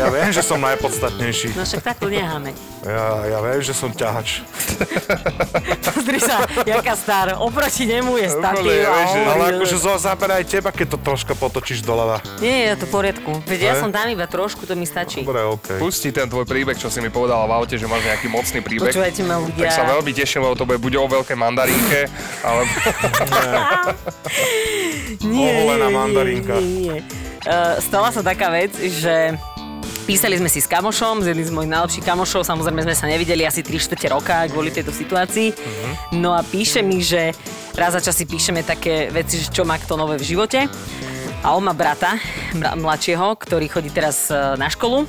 Ja viem, že som najpodstatnejší. No však takto necháme. Ja, ja viem, že som ťahač. Pozri sa, jaká star. Oproti nemu je statív. Ale že- akože zo záber aj teba, keď to troška potočíš doľava. Nie, je to v poriadku. Veď ja som tam iba trošku, to mi stačí. Dobre, okej. Pusti ten tvoj príbeh, čo si mi povedala v aute, že máš nejaký mocný príbeh. Počúvajte ma ľudia. Tak sa veľmi teším, lebo to bude buď o veľkej mandarínke, ale Nie, nie, nie. Nie, nie. Uh, stala sa taká vec, že písali sme si s kamošom, s jedným z mojich najlepších kamošov, samozrejme sme sa nevideli asi 3 čtvrte roka kvôli tejto situácii. No a píše mi, že raz za čas si píšeme také veci, že čo má kto nové v živote. A on má brata, mladšieho, ktorý chodí teraz e, na školu.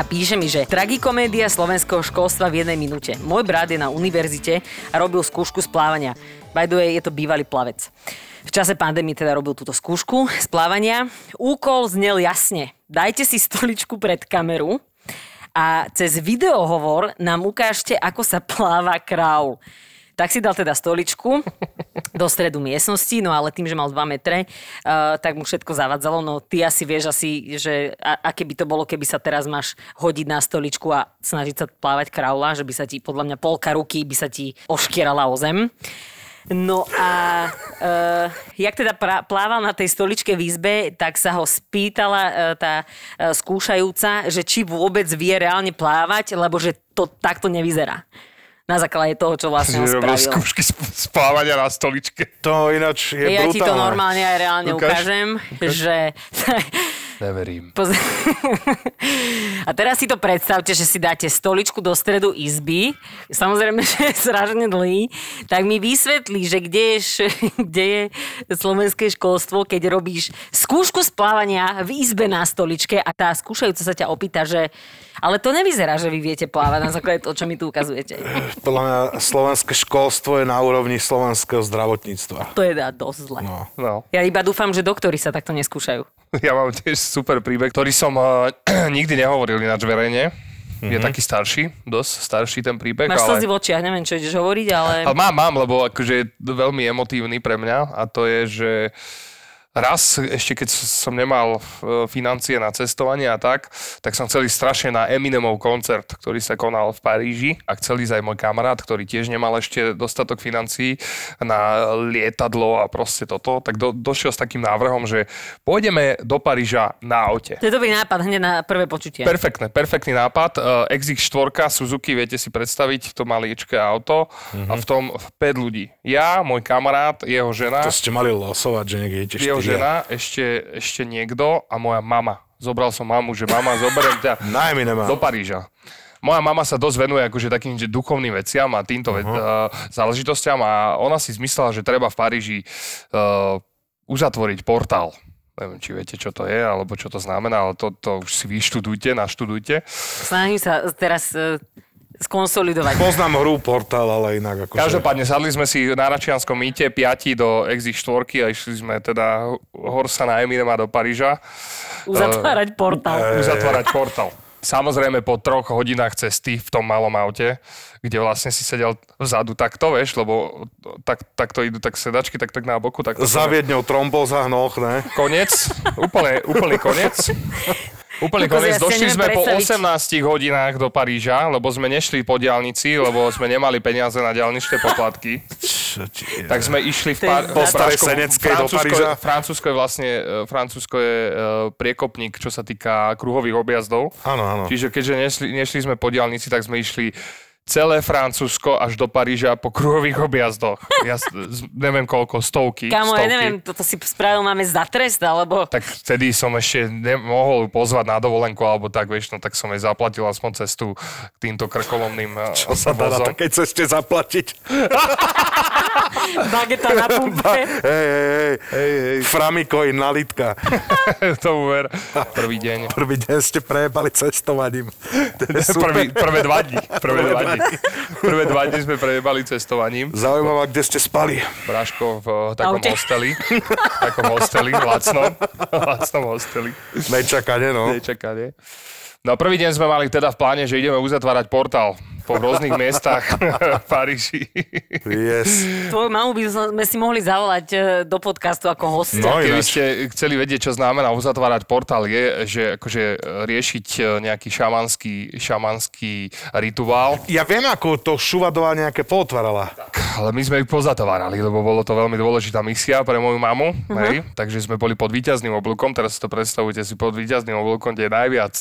A píše mi, že tragikomédia slovenského školstva v jednej minúte. Môj brat je na univerzite a robil skúšku z plávania. By the way, je to bývalý plavec. V čase pandémie teda robil túto skúšku z plávania. Úkol znel jasne. Dajte si stoličku pred kameru a cez videohovor nám ukážte, ako sa pláva kraul. Tak si dal teda stoličku do stredu miestnosti, no ale tým, že mal 2 metre, uh, tak mu všetko zavadzalo. No ty asi vieš asi, že aké by to bolo, keby sa teraz máš hodiť na stoličku a snažiť sa plávať kraula, že by sa ti, podľa mňa polka ruky by sa ti oškierala o zem. No a uh, jak teda pra- plával na tej stoličke v izbe, tak sa ho spýtala uh, tá uh, skúšajúca, že či vôbec vie reálne plávať, lebo že to takto nevyzerá. Na základe toho, čo vlastne on spravil. skúšky plávania na stoličke. To ináč je Ja brutálne. ti to normálne aj reálne Ukáž. ukážem, že... Neverím. Poz- A teraz si to predstavte, že si dáte stoličku do stredu izby, samozrejme, že je strašne dlhý, tak mi vysvetlí, že kde je, š- kde je slovenské školstvo, keď robíš skúšku splávania v izbe na stoličke a tá skúšajúca sa ťa opýta, že ale to nevyzerá, že vy viete plávať na základe toho, čo mi tu ukazujete. Podľa mňa slovenské školstvo je na úrovni slovenského zdravotníctva. To je dosť zle. No. No. Ja iba dúfam, že doktori sa takto neskúšajú. Ja mám tiež super príbeh, ktorý som uh, nikdy nehovoril ináč verejne. Je taký starší, dosť starší ten príbeh. Máš ale... slzy v očiach, neviem, čo ideš hovoriť, ale... Ale mám, mám, lebo akože je veľmi emotívny pre mňa a to je, že raz, ešte keď som nemal e, financie na cestovanie a tak, tak som chcel ísť strašne na Eminemov koncert, ktorý sa konal v Paríži a chcel ísť aj môj kamarát, ktorý tiež nemal ešte dostatok financií na lietadlo a proste toto, tak do, došiel s takým návrhom, že pôjdeme do Paríža na aute. To je dobrý nápad hneď na prvé počutie. Perfektné, perfektný nápad. Uh, XX4 Suzuki, viete si predstaviť, to maličké auto a v tom 5 ľudí. Ja, môj kamarát, jeho žena, To ste mali losovať, že niekde idete žena, ešte, ešte niekto a moja mama. Zobral som mamu, že mama, zoberiem ťa do Paríža. Moja mama sa dosť venuje akože takým že duchovným veciam a týmto uh-huh. uh, záležitostiam a ona si zmyslela, že treba v Paríži uh, uzatvoriť portál. Neviem, či viete, čo to je, alebo čo to znamená, ale to, to už si vyštudujte, naštudujte. Snažím sa teraz uh, skonsolidovať. Poznám hru Portal, ale inak akože... Každopádne sadli sme si na Račianskom mýte piati do XX4 a išli sme teda Horsa na Eminema do Paríža Uzatvárať portál. uzatvárať portál. Samozrejme po troch hodinách cesty v tom malom aute, kde vlastne si sedel vzadu takto, vieš, lebo tak, takto idú tak sedačky, tak tak na boku. Tak Za Viedňou tromboza, hnoch, ne? Koniec, úplne, úplný koniec. Kokos, koniec. ja Došli sme po predstaviť. 18 hodinách do Paríža, lebo sme nešli po diálnici, lebo sme nemali peniaze na diálničné poplatky. Tak sme išli v za- Po Seneckej do Paríža? Francúzsko je vlastne, e, Francúzsko je e, priekopník, čo sa týka kruhových objazdov. Áno, áno. Čiže keďže nešli, nešli sme po diálnici, tak sme išli celé Francúzsko až do Paríža po kruhových objazdoch. Ja neviem koľko, stovky. Kamo, stovky. ja neviem, toto si spravil máme za trest, alebo... Tak vtedy som ešte nemohol pozvať na dovolenku, alebo tak, vieš, no tak som jej zaplatil aspoň cestu k týmto krkolomným e, Čo sa dá na takej ceste zaplatiť? Bageta na pumpe. Hej, hej, hej. hej, hej. Framikoin na litka. to uver. Prvý deň. Prvý deň ste prejebali cestovaním. Prvý, prvé dva dní. Prvé dva dní. Prvé dva dní sme prejebali cestovaním. Zaujímavá, kde ste spali. Braško v eh, takom Aute. hosteli. V takom hosteli, lacnom. lacnom hosteli. Nečakane, no. Nečakanie. No prvý deň sme mali teda v pláne, že ideme uzatvárať portál po rôznych miestach v Paríži. Yes. Tvoju mamu by sme si mohli zavolať e, do podcastu ako hostia. No, Keby ináč. ste chceli vedieť, čo znamená uzatvárať portál, je, že akože riešiť e, nejaký šamanský, šamanský rituál. Ja viem, ako to šuvadová nejaké potvárala. Ale my sme ju pozatvárali, lebo bolo to veľmi dôležitá misia pre moju mamu. Uh-huh. Hej? Takže sme boli pod výťazným oblúkom, teraz si to predstavujte si pod výťazným oblúkom, kde je najviac,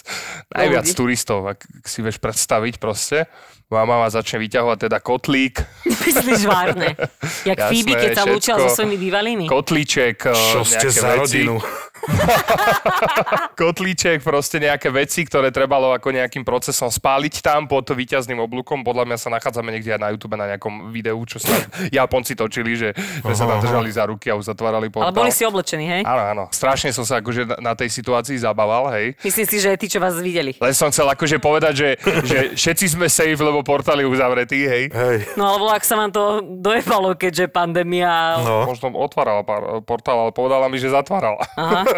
najviac ľudí. turistov, ak si vieš predstaviť proste. Moja mama začne vyťahovať teda kotlík, Myslíš vážne. Jak Jasné, Phoebe, keď sa lúčila so svojimi bývalými. kotlíček, e, Čo ste za veci. rodinu? kotlíček, proste nejaké veci, ktoré trebalo ako nejakým procesom spáliť tam pod výťazným oblúkom. Podľa mňa sa nachádzame niekde aj na YouTube na nejakom videu, čo sa Japonci točili, že, že sa tam držali za ruky a uzatvárali portál. Ale boli si oblečení, hej? Áno, áno. Strašne som sa akože na- tej situácii zabával, hej. Myslím si, že tí, čo vás videli. Len som chcel akože povedať, že, že všetci sme safe, lebo portál je uzavretý, hej. Hej. No alebo ak sa vám to dojebalo, keďže pandémia... No. Možno otvárala portál, ale povedala mi, že zatvárala. Aha.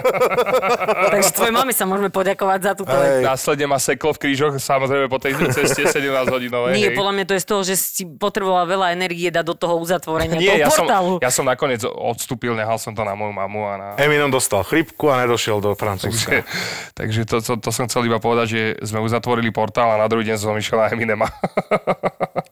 Takže tvojej mami sa môžeme poďakovať za túto vec. Následne ma seklo v krížoch, samozrejme po tej ceste 17 hodinovej. Nie, hej. podľa mňa to je z toho, že si potrebovala veľa energie dať do toho uzatvorenia Nie, ja toho som, portálu. ja som nakoniec odstúpil, nehal som to na moju mamu a na... Eminem dostal chrypku a nedošiel do Francúzska. Takže to, to, to, som chcel iba povedať, že sme uzatvorili portál a na druhý deň som išiel na Eminema.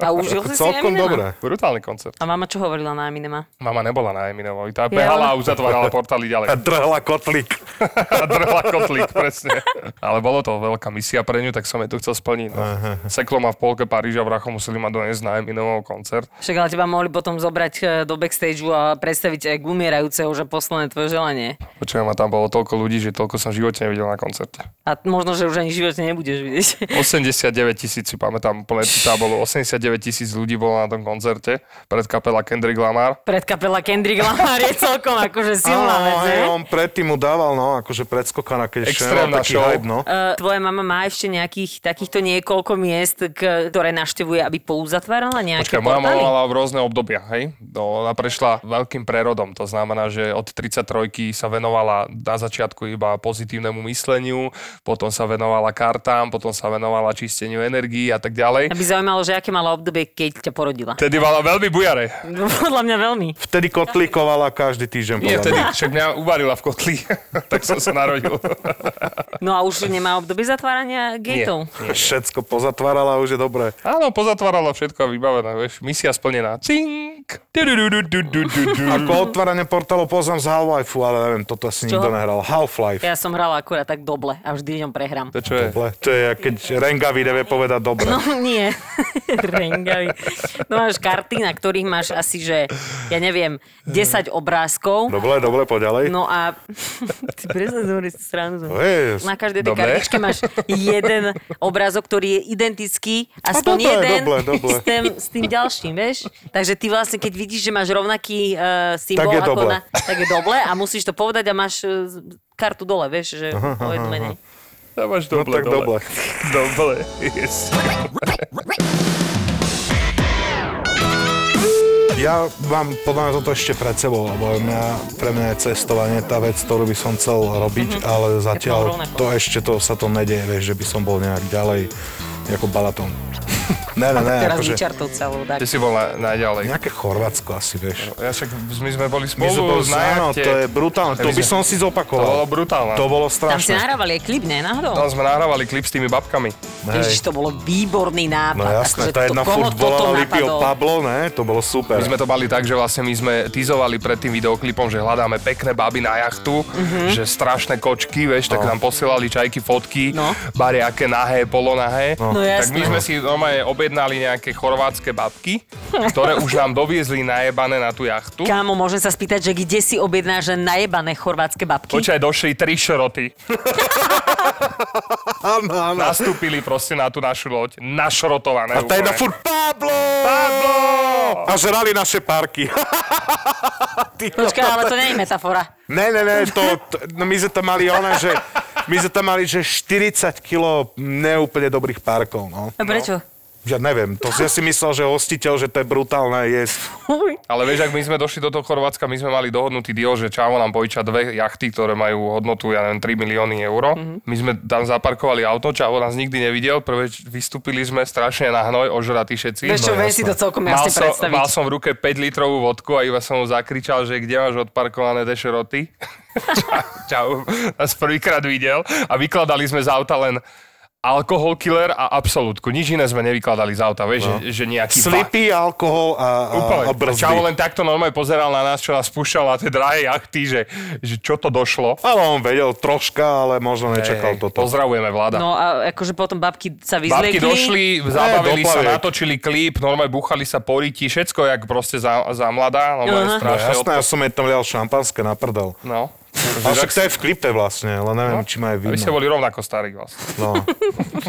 A užil si Celkom dobre. Brutálny koncert. A mama čo hovorila na Eminema? Mama nebola na Eminemovi, tá Ja, behala ale- a uzatvárala portály ďalej. A drhla kotlík. a drhla kotlík, presne. Ale bolo to veľká misia pre ňu, tak som jej to chcel splniť. No. Seklo ma v polke Paríža, vracho museli ma doniesť na Eminemov koncert. Však ale teba mohli potom zobrať e, do backstageu a predstaviť aj k umierajúceho, že posledné tvoje želanie. Počujem, a tam bolo toľko ľudí, že toľko som v živote nevidel na koncerte. A možno, že už ani v živote nebudeš vidieť. 89 tisíc, si pamätám, plné tábolu. 89 tisíc ľudí bolo na tom koncerte. Pred kapela Kendrick Lamar. Pred kapela Kendrick Lamar je celkom akože silná vec, on predtým mu dával, no, akože predskokana, keď ešte Extrémna taký show. hype, no. Uh, tvoja mama má ešte nejakých takýchto niekoľko miest, ktoré naštevuje, aby pouzatvárala nejaké Počkaj, moja mama mala rôzne obdobia, hej? No, ona prešla veľkým prerodom, to znamená, že od 33 sa venovala na začiatku iba pozitívnemu mysleniu, potom sa venovala kartám, potom sa venovala čisteniu energií a tak ďalej. Aby zaujímalo, že aké mala obdobie, keď ťa porodila. Vtedy mala veľmi bujare. Podľa mňa veľmi. Vtedy kotlíkovala každý týždeň. Nie, vtedy však mňa uvarila v kotli, tak som sa narodil. No a už nemá obdobie zatvárania gateov. Všetko pozatvárala, už je dobré. Áno, pozatvárala všetko a vybavené, vieš. Misia splnená. Cink. Ako otváranie portálov poznám z Half-Life, ale neviem, toto asi Čo? nikto nehral. Half-Life. Ja som hrala akurát tak doble a vždy v ňom prehrám. To čo je? Dobre, To je, keď Rengavi nevie povedať dobre. No nie, Rengavi. No máš karty, na ktorých máš asi, že ja neviem, 10 obrázkov. Dobre, dobre, poďalej. No a ty presne zhovoríš stranu. To je, Na každej tej kartičke máš jeden obrázok, ktorý je identický, aspoň dobre, jeden dobre, dobre. S, tým, s tým ďalším, vieš? Takže ty vlastne, keď vidíš, že máš rovnaký uh, symbol Tak je ako dobre. na... Tak je doble a musíš to povedať a máš uh, kartu dole, vieš, že o jednu menej. Dávaš no doble, tak dobre. Dobre, yes. Ja mám podľa mňa toto ešte pred sebou, lebo mňa, pre mňa je cestovanie tá vec, ktorú by som chcel robiť, ale zatiaľ to ešte to sa to nedeje, vieš, že by som bol nejak ďalej ako Balaton. Ne, ne, ne, Teraz akože vyčartov celú, tak. Ty si bol na, najďalej. nejaké Chorvátsko asi, vieš. Ja však my sme boli My sme spolu boli, na áno, to je brutálne, to by som si To bolo zopakoval. brutálne. To bolo Tam si strašné. nahrávali aj klip, ne, náhodou? Tam sme nahrávali klip s tými babkami. Ježiš, to bolo výborný nápad. No jasné, Akože tá jedna furt volala Lipio? Pablo, ne? To bolo super. My sme to mali tak, že vlastne my sme tizovali pred tým videoklipom, že hľadáme pekné baby na jachtu, že strašné kočky, vieš, tak nám posielali čajky fotky, No. bariaké nahé, polonahé. No tak jasné. my sme si normálne objednali nejaké chorvátske babky, ktoré už nám doviezli najebané na tú jachtu. Kámo, môžem sa spýtať, že kde si objednáš najebané chorvátske babky? Počkaj, došli tri šroty. Áno, áno. Nastúpili proste na tú našu loď. Našrotované. A úplne. furt Pablo! Pablo! A žrali naše parky. Počkaj, ale to nie je metafora. Ne, ne, ne, to, to no my sme tam mali ona, že my sme tam mali, že 40 kg neúplne dobrých parkov, no. A prečo? Ja neviem, to ja si myslel, že hostiteľ, že to je brutálne jesť. Ale vieš, ak my sme došli do toho Chorvátska, my sme mali dohodnutý deal, že Čavo nám pojča dve jachty, ktoré majú hodnotu, ja neviem, 3 milióny eur. Mm-hmm. My sme tam zaparkovali auto, Čavo nás nikdy nevidel, prvé vystúpili sme strašne na hnoj, ožratí všetci. Vieš čo, No, viem si to celkom Mal jasne som, predstaviť. mal som v ruke 5 litrovú vodku a iba som mu zakričal, že kde máš odparkované dešeroty. čau, čau, nás prvýkrát videl a vykladali sme z auta len alkohol killer a absolútku. Nič iné sme nevykladali z auta, vieš, no. že, že nejaký... Slipy, alkohol a, a, Úplne. a brzdy. Čavo len takto normálne pozeral na nás, čo nás púšťal na tie drahé jachty, že, že čo to došlo. Ale on vedel troška, ale možno nečakal Hej, toto. Pozdravujeme vláda. No a akože potom babky sa vyzliekli. Babky došli, zabavili sa, natočili klip, normálne buchali sa po riti, všetko jak proste za, za mladá. No, strašne. jasné, ja som jej tam lial šampanské na prdel. No. A však to je v klipe vlastne, ale neviem, či má aj A vy ste boli rovnako starí vlastne. No.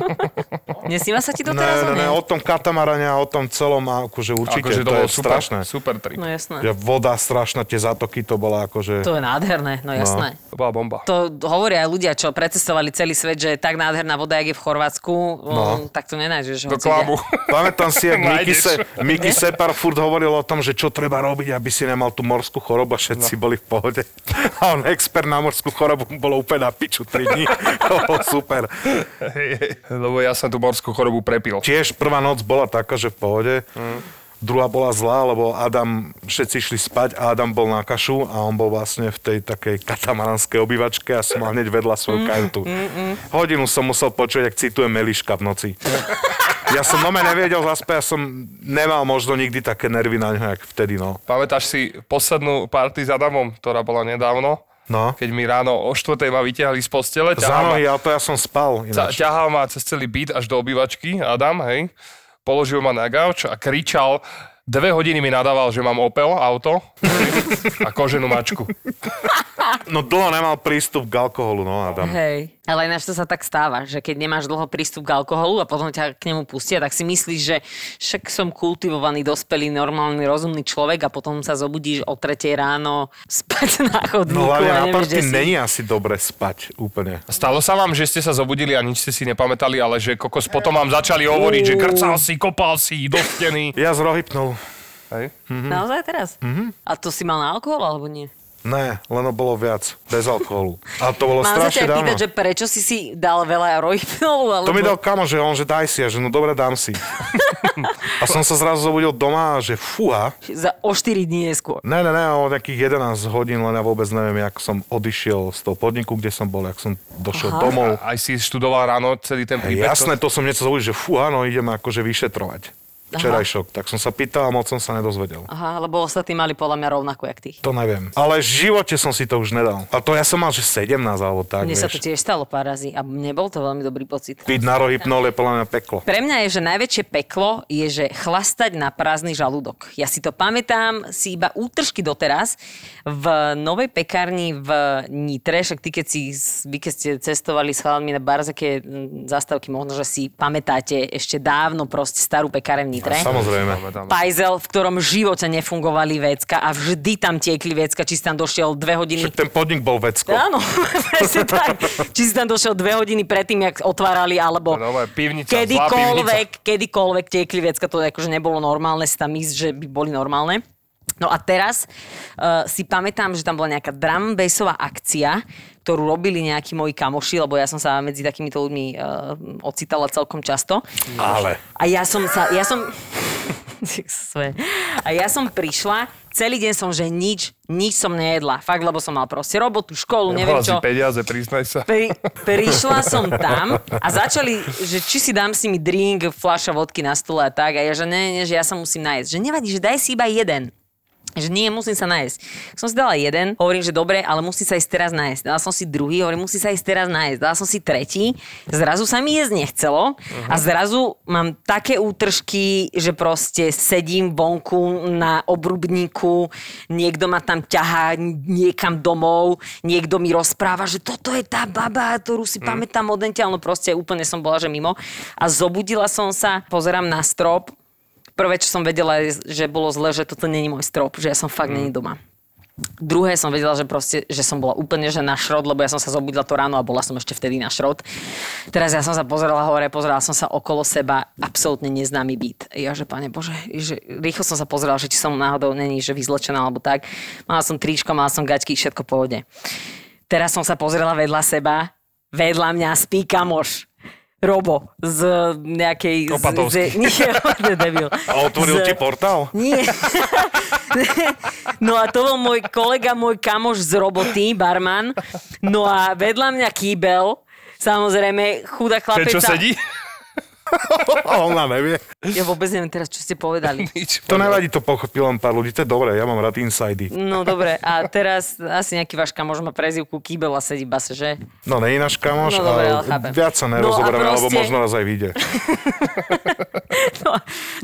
Nesníva sa ti to Ne, teraz? ne, ne, o tom katamarane a o tom celom, akože určite, Akože to, to, bolo je super, strašné. super trip. No jasné. Že voda strašná, tie zátoky, to bola akože... To je nádherné, no jasné. To bola bomba. To hovoria aj ľudia, čo precestovali celý svet, že je tak nádherná voda, jak je v Chorvátsku, no. tak to nenájdeš. Do klamu. Pamätám si, jak Miki, Nájdeš. Se, Miki Separ furt hovoril o tom, že čo treba robiť, aby si nemal tú morskú chorobu a všetci boli v pohode. A on expert na morskú chorobu bolo úplne na piču 3 dní. To bolo super. Lebo ja som tú morskú chorobu prepil. Tiež prvá noc bola taká, že v pohode. Druhá bola zlá, lebo Adam, všetci išli spať a Adam bol na kašu a on bol vlastne v tej takej katamaranskej obývačke a som mal hneď vedľa svoju kajutu. Hodinu som musel počuť, ak cituje Meliška v noci. Ja som nome nevedel zaspať, ja som nemal možno nikdy také nervy na ňo, jak vtedy, no. Pamätáš si poslednú party s Adamom, ktorá bola nedávno? No. Keď mi ráno o 4. ma vyťahli z postele, Za nohy, ale to ja som spal ináč. ťahal ma cez celý byt až do obývačky, Adam, hej. Položil ma na gauč a kričal, dve hodiny mi nadával, že mám Opel auto a koženú mačku. No dlho nemal prístup k alkoholu, no Adam. Hej. Ale ináč to sa tak stáva, že keď nemáš dlho prístup k alkoholu a potom ťa k nemu pustia, tak si myslíš, že však som kultivovaný, dospelý, normálny, rozumný človek a potom sa zobudíš o 3 ráno spať na chodníku No hlavne a na party si. není asi dobre spať úplne. Stalo sa vám, že ste sa zobudili a nič ste si nepamätali, ale že kokos potom vám začali hovoriť, že krcal si, kopal si, do steny. Ja zrohypnul. Hej. Naozaj teraz? A to si mal na alkohol alebo nie? Ne, len bolo viac. Bez alkoholu. A to bolo Mám strašne dávno. pýtať, že prečo si si dal veľa rojpnolu? Alebo... To mi dal kamo, že on, že daj si, a že no dobre, dám si. a som sa zrazu zobudil doma, a že fúha. Za, o 4 dní neskôr. Ne, ne, ne, o nejakých 11 hodín, len ja vôbec neviem, jak som odišiel z toho podniku, kde som bol, jak som došiel Aha. domov. Aj si študoval ráno celý ten príbeh. jasné, to som niečo zobudil, že fúha, no ideme akože vyšetrovať. Včerajšok, tak som sa pýtal a moc som sa nedozvedel. Aha, lebo ostatní mali podľa mňa rovnako jak ty. To neviem. Ale v živote som si to už nedal. A to ja som mal, že 17 alebo tak, Mne sa to vieš. tiež stalo pár razy a nebol to veľmi dobrý pocit. Piť na rohypnol je podľa mňa peklo. Pre mňa je, že najväčšie peklo je, že chlastať na prázdny žalúdok. Ja si to pamätám si iba útržky doteraz v novej pekárni v Nitre, však ty keď, si, vy keď ste cestovali s chalami na barzaké mm, zastávky, možno, že si pamätáte ešte dávno proste starú pekáreň v Nitre. Samozrejme. Pajzel, v ktorom v živote nefungovali vecka a vždy tam tiekli vecka, či si tam došiel dve hodiny Však ten podnik bol vecko. Áno, presne tak. Či si tam došiel dve hodiny predtým, jak otvárali, alebo No, no, pivnica, kedykoľvek, kedykoľvek tiekli vecka, to akože nebolo normálne si tam ísť, že by boli normálne. No a teraz uh, si pamätám, že tam bola nejaká drum akcia, ktorú robili nejakí moji kamoši, lebo ja som sa medzi takýmito ľuďmi uh, ocitala celkom často. Ale. A ja som sa, ja som... A ja som prišla, celý deň som, že nič, nič som nejedla. Fakt, lebo som mal proste robotu, školu, neviem Nemal si čo. peniaze, priznaj sa. Pri, prišla som tam a začali, že či si dám si mi drink, fľaša vodky na stole a tak. A ja, že ne, ne, že ja sa musím nájsť. Že nevadí, že daj si iba jeden. Že nie, musím sa nájsť. Som si dala jeden, hovorím, že dobre, ale musí sa ísť teraz nájsť. Dala som si druhý, hovorím, musí sa ísť teraz nájsť. Dala som si tretí, zrazu sa mi jesť nechcelo a zrazu mám také útržky, že proste sedím vonku na obrubníku, niekto ma tam ťahá niekam domov, niekto mi rozpráva, že toto je tá baba, ktorú si pamätám odentiaľ, no proste úplne som bola, že mimo. A zobudila som sa, pozerám na strop, prvé, čo som vedela, je, že bolo zle, že toto není môj strop, že ja som fakt není doma. Druhé som vedela, že proste, že som bola úplne že na šrot, lebo ja som sa zobudila to ráno a bola som ešte vtedy na šrot. Teraz ja som sa pozerala hore, pozerala som sa okolo seba, absolútne neznámy byt. Ja, že pane Bože, že rýchlo som sa pozerala, že či som náhodou není, že vyzlečená alebo tak. Mala som tričko, mala som gaťky, všetko v pohode. Teraz som sa pozrela vedľa seba, vedľa mňa spí kamoš. Robo z nejakej... Opatovský. Z, nie, debil. A otvoril Z- ti portál? Nie. No a to bol môj kolega, môj kamoš z roboty, barman. No a vedľa mňa kýbel, samozrejme, chudá chlapec. Ten, čo sedí? A ona nevie. Ja vôbec neviem teraz, čo ste povedali. Nič. To nevadí, to pochopil len pár ľudí. To je dobré, ja mám rád insajdy. No dobre, a teraz asi nejaký váš kamoš má prezivku kýbel a sedí base, že? No, nie náš kamoš, No, dobre, ale chápem. viac sa No a nerozoberáme, alebo proste- možno raz aj vyjde. No,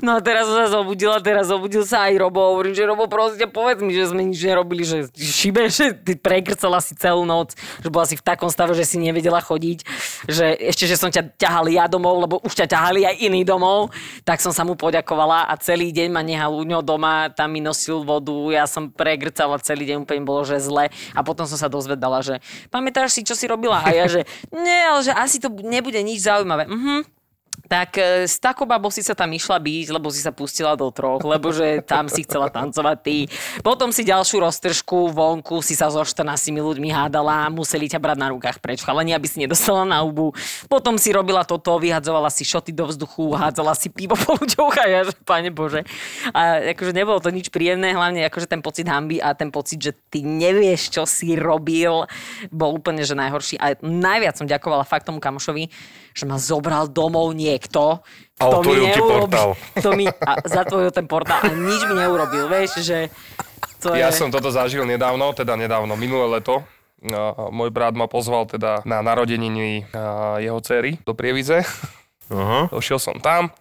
no a teraz sa zobudila, teraz zobudil sa aj Robo. Hovorím, že Robo, proste povedz mi, že sme nič nerobili, že šibe, že ty prekrcala si celú noc, že bola si v takom stave, že si nevedela chodiť, že ešte, že som ťa ťahal ja domov, lebo už ťa ťahali aj iní domov, tak som sa mu poďakovala a celý deň ma nehal u ňo doma, tam mi nosil vodu, ja som pregrcala celý deň, úplne bolo, že zle a potom som sa dozvedala, že pamätáš si, čo si robila? A ja, že nie, ale že asi to nebude nič zaujímavé. Mhm. Tak e, s takou babou si sa tam išla byť, lebo si sa pustila do troch, lebo že tam si chcela tancovať ty. Potom si ďalšiu roztržku vonku si sa so 14 ľuďmi hádala museli ťa brať na rukách preč, chalani, aby si nedostala na hubu. Potom si robila toto, vyhadzovala si šoty do vzduchu, hádzala si pivo po ľuďoch a ja, že pane Bože. A akože nebolo to nič príjemné, hlavne akože ten pocit hamby a ten pocit, že ty nevieš, čo si robil, bol úplne že najhorší. A najviac som ďakovala fakt tomu kamošovi, že ma zobral domov niekto, A kto mi neurobi-. Kto mi a zatvoril ten portál a nič mi neurobil, vieš, že to Ja je... som toto zažil nedávno, teda nedávno, minulé leto. No, môj brat ma pozval teda na narodeniny jeho cery do Prievidze. Aha. Došiel som tam.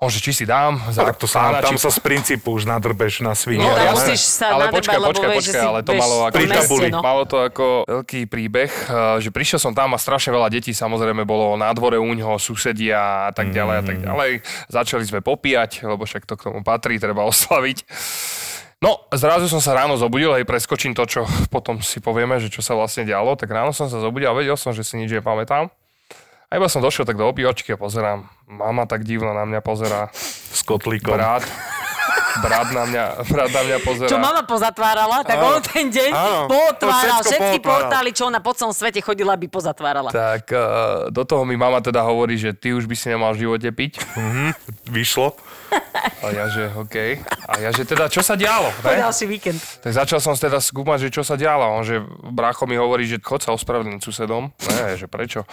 On, že či si dám za Tak to sa, pána, tam či... sa z princípu už nadrbeš na svine. No, ale musíš sa ale počkaj, lebo počkaj, počkaj, ale to malo ako... pri tabuli. no. Malo to ako veľký príbeh, eh, že prišiel som tam a strašne veľa detí samozrejme bolo na dvore u ňoho, susedia a tak ďalej a tak ďalej. Začali sme popíjať, lebo však to k tomu patrí, treba oslaviť. No, zrazu som sa ráno zobudil, hej, preskočím to, čo potom si povieme, že čo sa vlastne dialo, tak ráno som sa zobudil a vedel som, že si nič nepamätám. A iba som došiel tak do opívačky a pozerám, mama tak divno na mňa pozerá, S kotlíkom. brat, brat na mňa, brat na mňa pozerá. Čo mama pozatvárala, tak Áno. on ten deň Áno. všetko všetky portály, čo ona po celom svete chodila, by pozatvárala. Tak eh, do toho mi mama teda hovorí, že ty už by si nemal v živote piť. Vyšlo. A ja že OK. A ja že teda čo sa dialo? Po Ne? ďalší víkend. Tak začal som teda skúmať, že čo sa dialo. On že brácho mi hovorí, že chod sa ospravedlniť susedom. Ne, že prečo?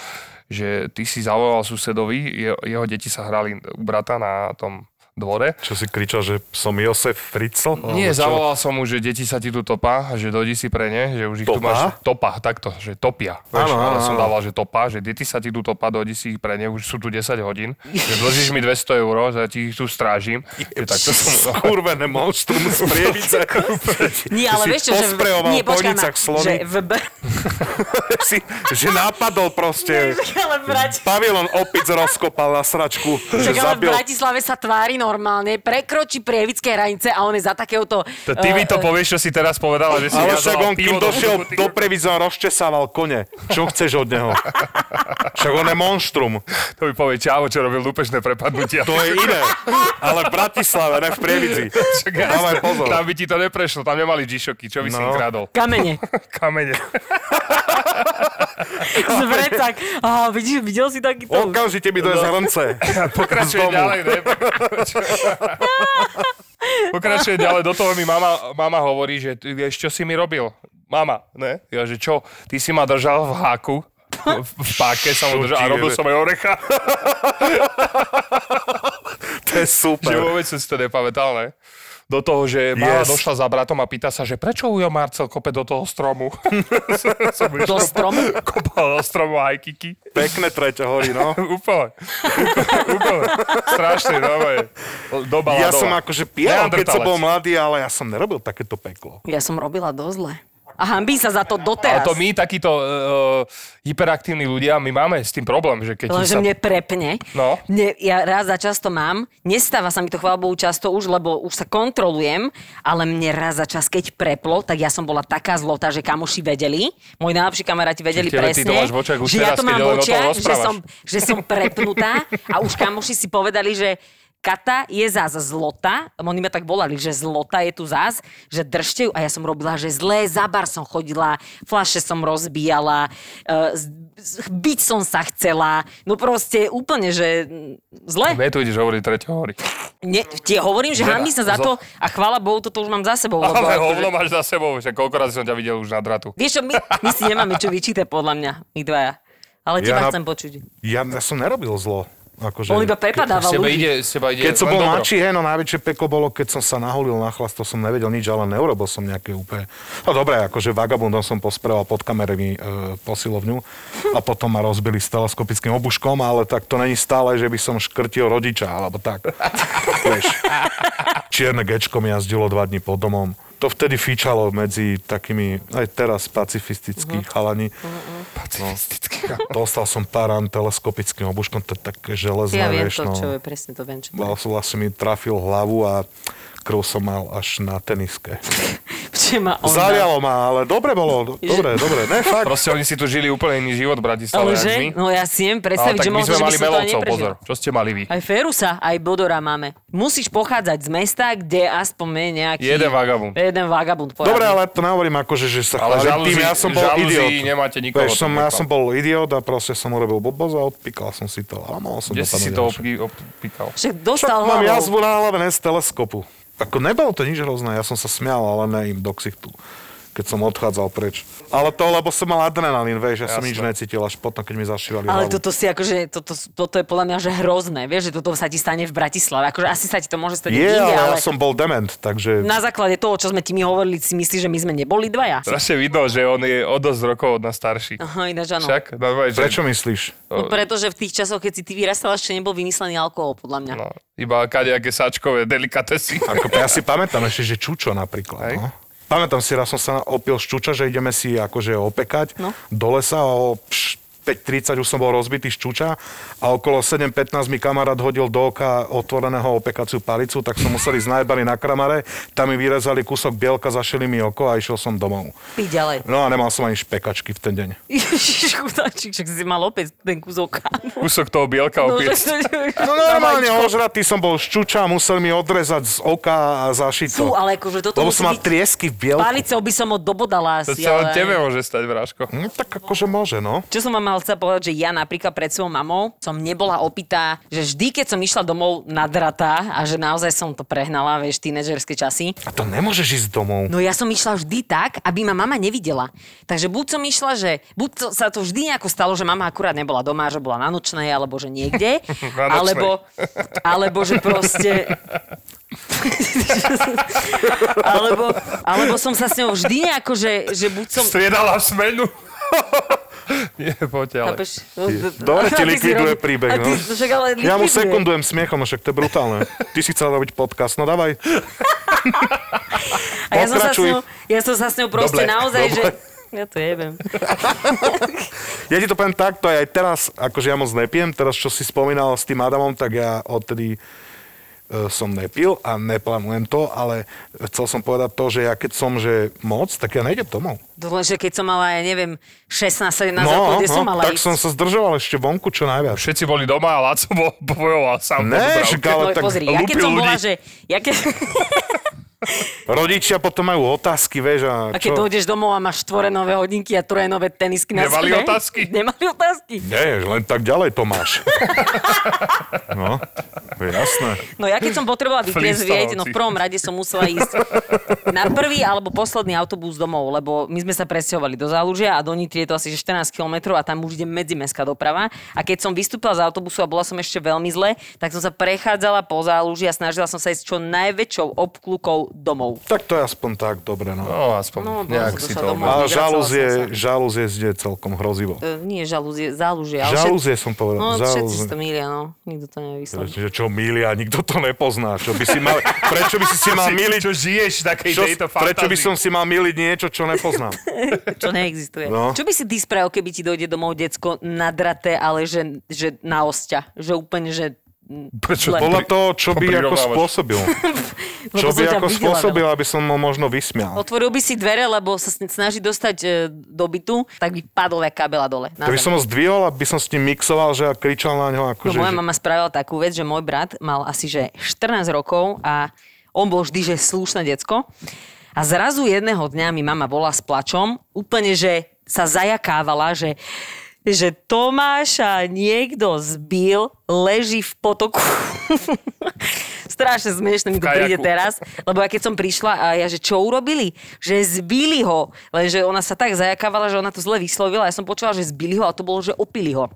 Že ty si zavolal susedovi, jeho, jeho deti sa hrali u brata na tom dvore. Čo si kričal, že som Josef Fritzl? Nie, čo? zavolal som mu, že deti sa ti tu topa, že dojdi si pre ne, že už ich tu Topa? máš topa, takto, že topia. Áno, ale áno, som dával, že topa, že deti sa ti tu topa, dojdi si ich pre ne, už sú tu 10 hodín, že dlžíš mi 200 eur, za ti ich tu strážim. Že takto som... Skurvené monštrum z Prievidze. Nie, ale vieš čo, že... nie, po počkaj ma, že v... Si, že napadol proste. ale v Brati- Pavilon opic rozkopal na sračku. Že ale v zabil. Bratislave sa tvári normálne, prekročí prievické hranice a on je za takéhoto... To ty mi to eh, povieš, čo si teraz povedala, že si Ale však on, kým došiel do on rozčesával kone. Čo chceš od neho? Však on je monštrum. To mi povie Čávo, čo robil lúpečné prepadnutia. To je iné. Ale v Bratislave, ne v Prievidzi. Však Dávaj pozor. Tam by ti to neprešlo, tam nemali G-šoky, čo by si No. im kradol? Kamene. Kamene. Z vrecak. Vidíš, videl si takýto? Okamžite mi dojde zhrnce. Pokračuje ďalej, ne? Pokračuje ďalej, do toho mi mama, mama hovorí, že ty vieš, čo si mi robil? Mama, ne? Ja, že čo? Ty si ma držal v háku, v, v páke som ho držal a robil som aj orecha, To je že super. vôbec som si to nepamätal, ne? Do toho, že mama Yes. došla za bratom a pýta sa, že prečo Ujo Marcel kope do toho stromu? som Do stromu? Kopal do stromu aj kiki. Pekné treťo hory, no. Úplne. Úplne. Strašne, no. Doba Ja som Ladola. akože pijal, keď som bol mladý, ale ja som nerobil takéto peklo. Ja som robila dosť zle. A hambí sa za to doteraz. Ale to my, takíto uh, hyperaktívni ľudia, my máme s tým problém, že keď Lenže sa... mne prepne. No. Mne, ja raz za často mám, nestáva sa mi to chvála Bohu často už, lebo už sa kontrolujem, ale mne raz za čas, keď preplo, tak ja som bola taká zlota, že kamoši vedeli, moji najlepší kamaráti vedeli Čiže ty presne, to už že ja teraz, to keď mám v očiach, že som, že som prepnutá a už kamoši si povedali, že Kata je zás zlota, oni ma tak volali, že zlota je tu zás, že držte ju a ja som robila, že zlé, za bar som chodila, flaše som rozbíjala, uh, byť som sa chcela, no proste úplne, že zle. Mne tu ideš hovoriť treťo hovorí. Ne, tie hovorím, že hambí sa za to a chvála Bohu, toto už mám za sebou. Lebo Ale akože- hovno máš za sebou, že koľko razy som ťa videl už na dratu. Vieš čo, my, my si nemáme čo vyčítať podľa mňa, my dvaja. Ale Ja teba na- chcem počuť. Ja, ja som nerobil zlo. Akože, On iba prepadával teba ľudí. ide, z teba ide Keď som bol mladší, hej, no najväčšie peko bolo, keď som sa naholil na chlast, to som nevedel nič, ale neurobil som nejaké úplne... No dobre, akože vagabundom som pospreval pod kamerami e, posilovňu a potom ma rozbili s teleskopickým obuškom, ale tak to není stále, že by som škrtil rodiča, alebo tak. Vieš, čierne gečko mi jazdilo dva dní pod domom. To vtedy fičalo medzi takými, aj teraz pacifistickí uh-huh. chalani. Pacifistický. Dostal som parán teleskopickým obuškom, to je také železné, Ja viem vieš, to, no. čo je, presne to viem, čo to je. Vlastne, vlastne mi trafil hlavu a krv som mal až na teniske. Ma on dal. Zalialo ma, ale dobre bolo. Dobre, dobre. Ne, fakt. Proste oni si tu žili úplne iný život v Ale Bratislave, jak že? No ja si Ale predstaviť, že možno, že by mali som melovcov, pozor. Čo ste mali vy? Aj Ferusa, aj Bodora máme. Musíš pochádzať z mesta, kde aspoň je nejaký... Jeden vagabund. Jeden vagabund, poradne. Dobre, ale to nehovorím ako, že, že sa Ale žalúzi, tým, ja som bol idiot. nemáte nikoho. Vieš, som, ja som bol idiot a proste som urobil blbosť a odpíkal som si to. A mohol som Kde si si to opíkal? Však Však dostal mám hlavou. jazvu na hlave, ne z teleskopu. Ako nebolo to nič hrozné, ja som sa smial, ale ne im do ksichtu keď som odchádzal preč. Ale to, lebo som mal adrenalín, vieš, ja som Jasné. nič necítil, až potom, keď mi zašívali Ale hlavu. toto si akože, toto, toto je podľa mňa, že hrozné. Vieš, že toto sa ti stane v Bratislave. Akože asi sa ti to môže stať Je, inde, ale ale ja som bol dement, takže... na základe toho, čo sme ti my hovorili, si myslíš, že my sme neboli dvaja? Strašne vidno, že on je o dosť rokov od nás starší. Aha, ináč áno. Však? Normálne, že- Prečo myslíš? No pretože v tých časoch, keď si ty vyrastal, ešte nebol vymyslený alkohol, podľa mňa. No, iba kadejaké sačkové delikatesy. Ako, ja si pamätám ešte, že čučo napríklad. Hej. No. Pamätám si, raz som sa opil z čuča, že ideme si akože opekať No. do lesa a o pš, 5.30 už som bol rozbitý z čuča a okolo 7.15 mi kamarát hodil do oka otvoreného opekaciu palicu, tak som musel ísť najbali na kramare, tam mi vyrezali kúsok bielka, zašili mi oko a išiel som domov. Pí ďalej. No a nemal som ani špekačky v ten deň. Ježiš, chudáčik, však si mal opäť ten kúsok. Kúsok toho bielka No, opäť. No normálne ožratý som bol z čuča, musel mi odrezať z oka a zašiť to. Fú, ale akože toto Lebo som mal byť- triesky v bielku. Palicou by som ho dobodala To asi, sa len ale... tebe môže stať, Vráško. No tak akože môže, no. Čo som vám mal chcel povedať, že ja napríklad pred svojou mamou som nebola opitá, že vždy, keď som išla domov nadratá a že naozaj som to prehnala, vieš, tínedžerské časy, A to nemôžeš ísť domov. No ja som išla vždy tak, aby ma mama nevidela. Takže buď som išla, že buď to, sa to vždy nejako stalo, že mama akurát nebola doma, že bola na nočnej, alebo že niekde, alebo, alebo že proste... alebo, alebo som sa s ňou vždy nejako, že, že buď som... Striedala smenu. Nie, poďte, ale... Chápeš? Dobre ti likviduje príbeh, ty, no. však ale Ja mu sekundujem smiechom, no však to je brutálne. Ty si chcel robiť podcast, no dávaj. A ja som, sa s ňou, ja som sa s ňou proste Dobre, naozaj, dobre. že... Ja to jebem. Ja ti to poviem tak, to aj teraz, akože ja moc nepijem, teraz čo si spomínal s tým Adamom, tak ja odtedy som nepil a neplánujem to, ale chcel som povedať to, že ja keď som že moc, tak ja nejdem domov. To len, že keď som mala, ja neviem, 16-17 No, rokov, kde som no, mala tak ísť. som sa zdržoval ešte vonku čo najviac. Všetci boli doma a Laco bol bojoval sám. po Ne, však ale No, tak pozri, ja keď som bola, ľudí. že... Ja keď, rodičia potom majú otázky, vieš, a, a keď čo? dojdeš domov a máš štvorenové hodinky a trojenové tenisky na Nemali sebe. otázky? Nemali otázky. Nie, len tak ďalej to máš. no, je jasné. No ja keď som potrebovala vytriezvieť, no v prvom rade som musela ísť na prvý alebo posledný autobus domov, lebo my sme sa presťahovali do Zálužia a do Nitry je to asi že 14 km a tam už ide medzimestská doprava. A keď som vystúpila z autobusu a bola som ešte veľmi zle, tak som sa prechádzala po Záluži a snažila som sa ísť čo najväčšou obklukou domov. Tak to je aspoň tak, dobre, no. No, aspoň No, nejak si to... domov. A vyvracala žalúzie, žalúzie zde celkom hrozivo. E, nie žalúzie, zálužie. ale Žalúzie všet- som povedal. No, všetci si žalúzie. to milia, no. Nikto to nevie vysloviť. Že čo milia, nikto to nepozná. Čo by si mal, prečo by si si mal miliť? Čo žiješ v takej Čo, tejto prečo by fantázii? som si mal miliť niečo, čo nepoznám? Čo neexistuje. No. Čo by si ty spravil, keby ti dojde domov decko nadraté, ale že, že na osťa? Že úplne, že... Prečo? Len- Podľa toho, čo by ako spôsobil. Čo by ako spôsobil, veľa. aby som ho možno vysmial. Otvoril by si dvere, lebo sa sn- snaží dostať e, do bytu, tak by padol jak kabela dole. To by som ho zdvihol a by som s ním mixoval, že a kričal na ňo. Ako, No že, moja mama spravila takú vec, že môj brat mal asi že 14 rokov a on bol vždy, že slušné decko. A zrazu jedného dňa mi mama volá s plačom, úplne, že sa zajakávala, že že Tomáša niekto zbil, leží v potoku. Strašne smiešne mi to príde teraz, lebo ja keď som prišla a ja, že čo urobili? Že zbili ho. Lenže ona sa tak zajakávala, že ona to zle vyslovila. Ja som počula, že zbili ho a to bolo, že opili ho.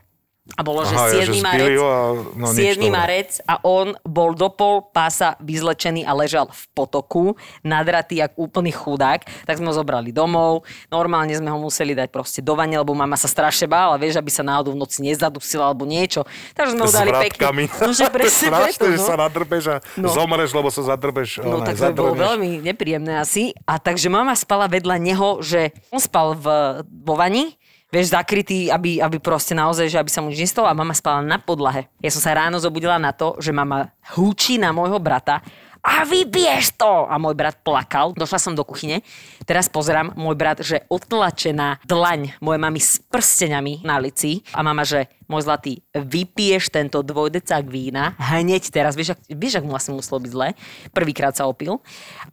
A bolo, že Aha, ja, 7. že marec, a no, nič 7. dobré. marec a on bol do pol pása vyzlečený a ležal v potoku, nadratý jak úplný chudák. Tak sme ho zobrali domov, normálne sme ho museli dať proste do vane, lebo mama sa strašne bála, vieš, aby sa náhodou v noci nezadusila alebo niečo. Takže sme ho dali pekne. No, že presne Strašné, preto, že no. sa nadrbeš a No. zomreš, lebo sa zadrbeš. No tak to bolo veľmi nepríjemné asi. A takže mama spala vedľa neho, že on spal v, vo vani, vieš, zakrytý, aby, aby proste naozaj, že aby sa mu nič nestalo a mama spala na podlahe. Ja som sa ráno zobudila na to, že mama húči na môjho brata a vybiješ to! A môj brat plakal. Došla som do kuchyne. Teraz pozerám, môj brat, že otlačená dlaň mojej mamy s prsteňami na lici. A mama, že môj zlatý, vypiješ tento dvojdecák vína hneď teraz. Vieš, ak, vieš, ak mu asi muselo byť zle. Prvýkrát sa opil.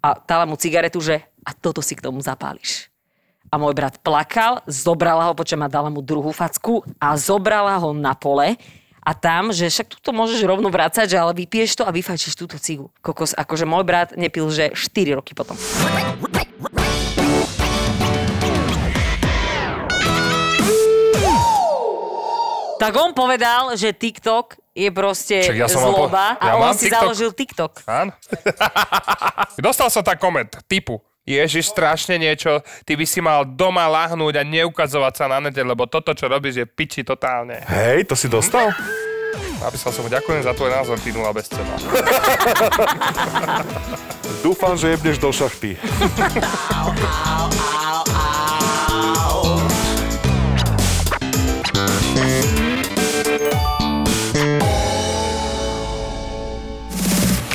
A dala mu cigaretu, že a toto si k tomu zapáliš. A môj brat plakal, zobrala ho, počujem, a dala mu druhú facku a zobrala ho na pole a tam, že však tu môžeš rovno vrácať, že ale vypiješ to a vyfajčíš túto cigu. Kokos, akože môj brat nepil, že 4 roky potom. Tak on povedal, že TikTok je proste Však ja som vám po- zloba ja a on si TikTok. založil TikTok. Áno. Dostal som tak koment typu. Ježiš, strašne niečo, ty by si mal doma lahnúť a neukazovať sa na nete, lebo toto, čo robíš, je piči totálne. Hej, to si dostal? Napísal som mu, ďakujem za tvoj názor, ty nula bez cena. Dúfam, že jebneš do šachty.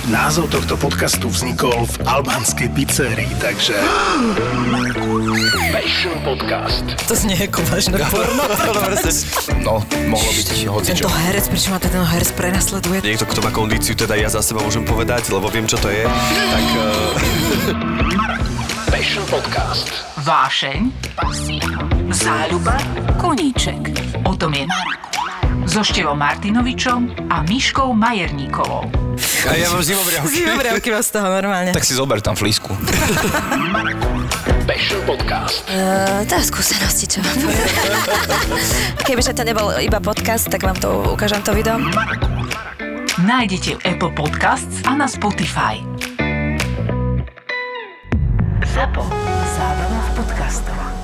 Názov tohto podcastu vznikol v albánskej pizzerii, takže... Passion Podcast. To znie ako vážne porno. No, mohlo byť hocičo. Tento herec, prečo ma ten herec prenasleduje? Niekto, kto má kondíciu, teda ja za seba môžem povedať, lebo viem, čo to je, tak uh, Passion Podcast. Vášeň, záľuba, koníček. O tom je. So Števom Martinovičom a Miškou Majerníkovou. A ja mám zimobriavky. Zimomriavky vás z toho normálne. Tak si zober tam flísku. Passion Podcast. Uh, tá skúsenosti, čo poviem. Kebyže to nebol iba podcast, tak vám to ukážem to video. Nájdete v Apple Podcasts a na Spotify. Zapo. Zábrná v podcastovách.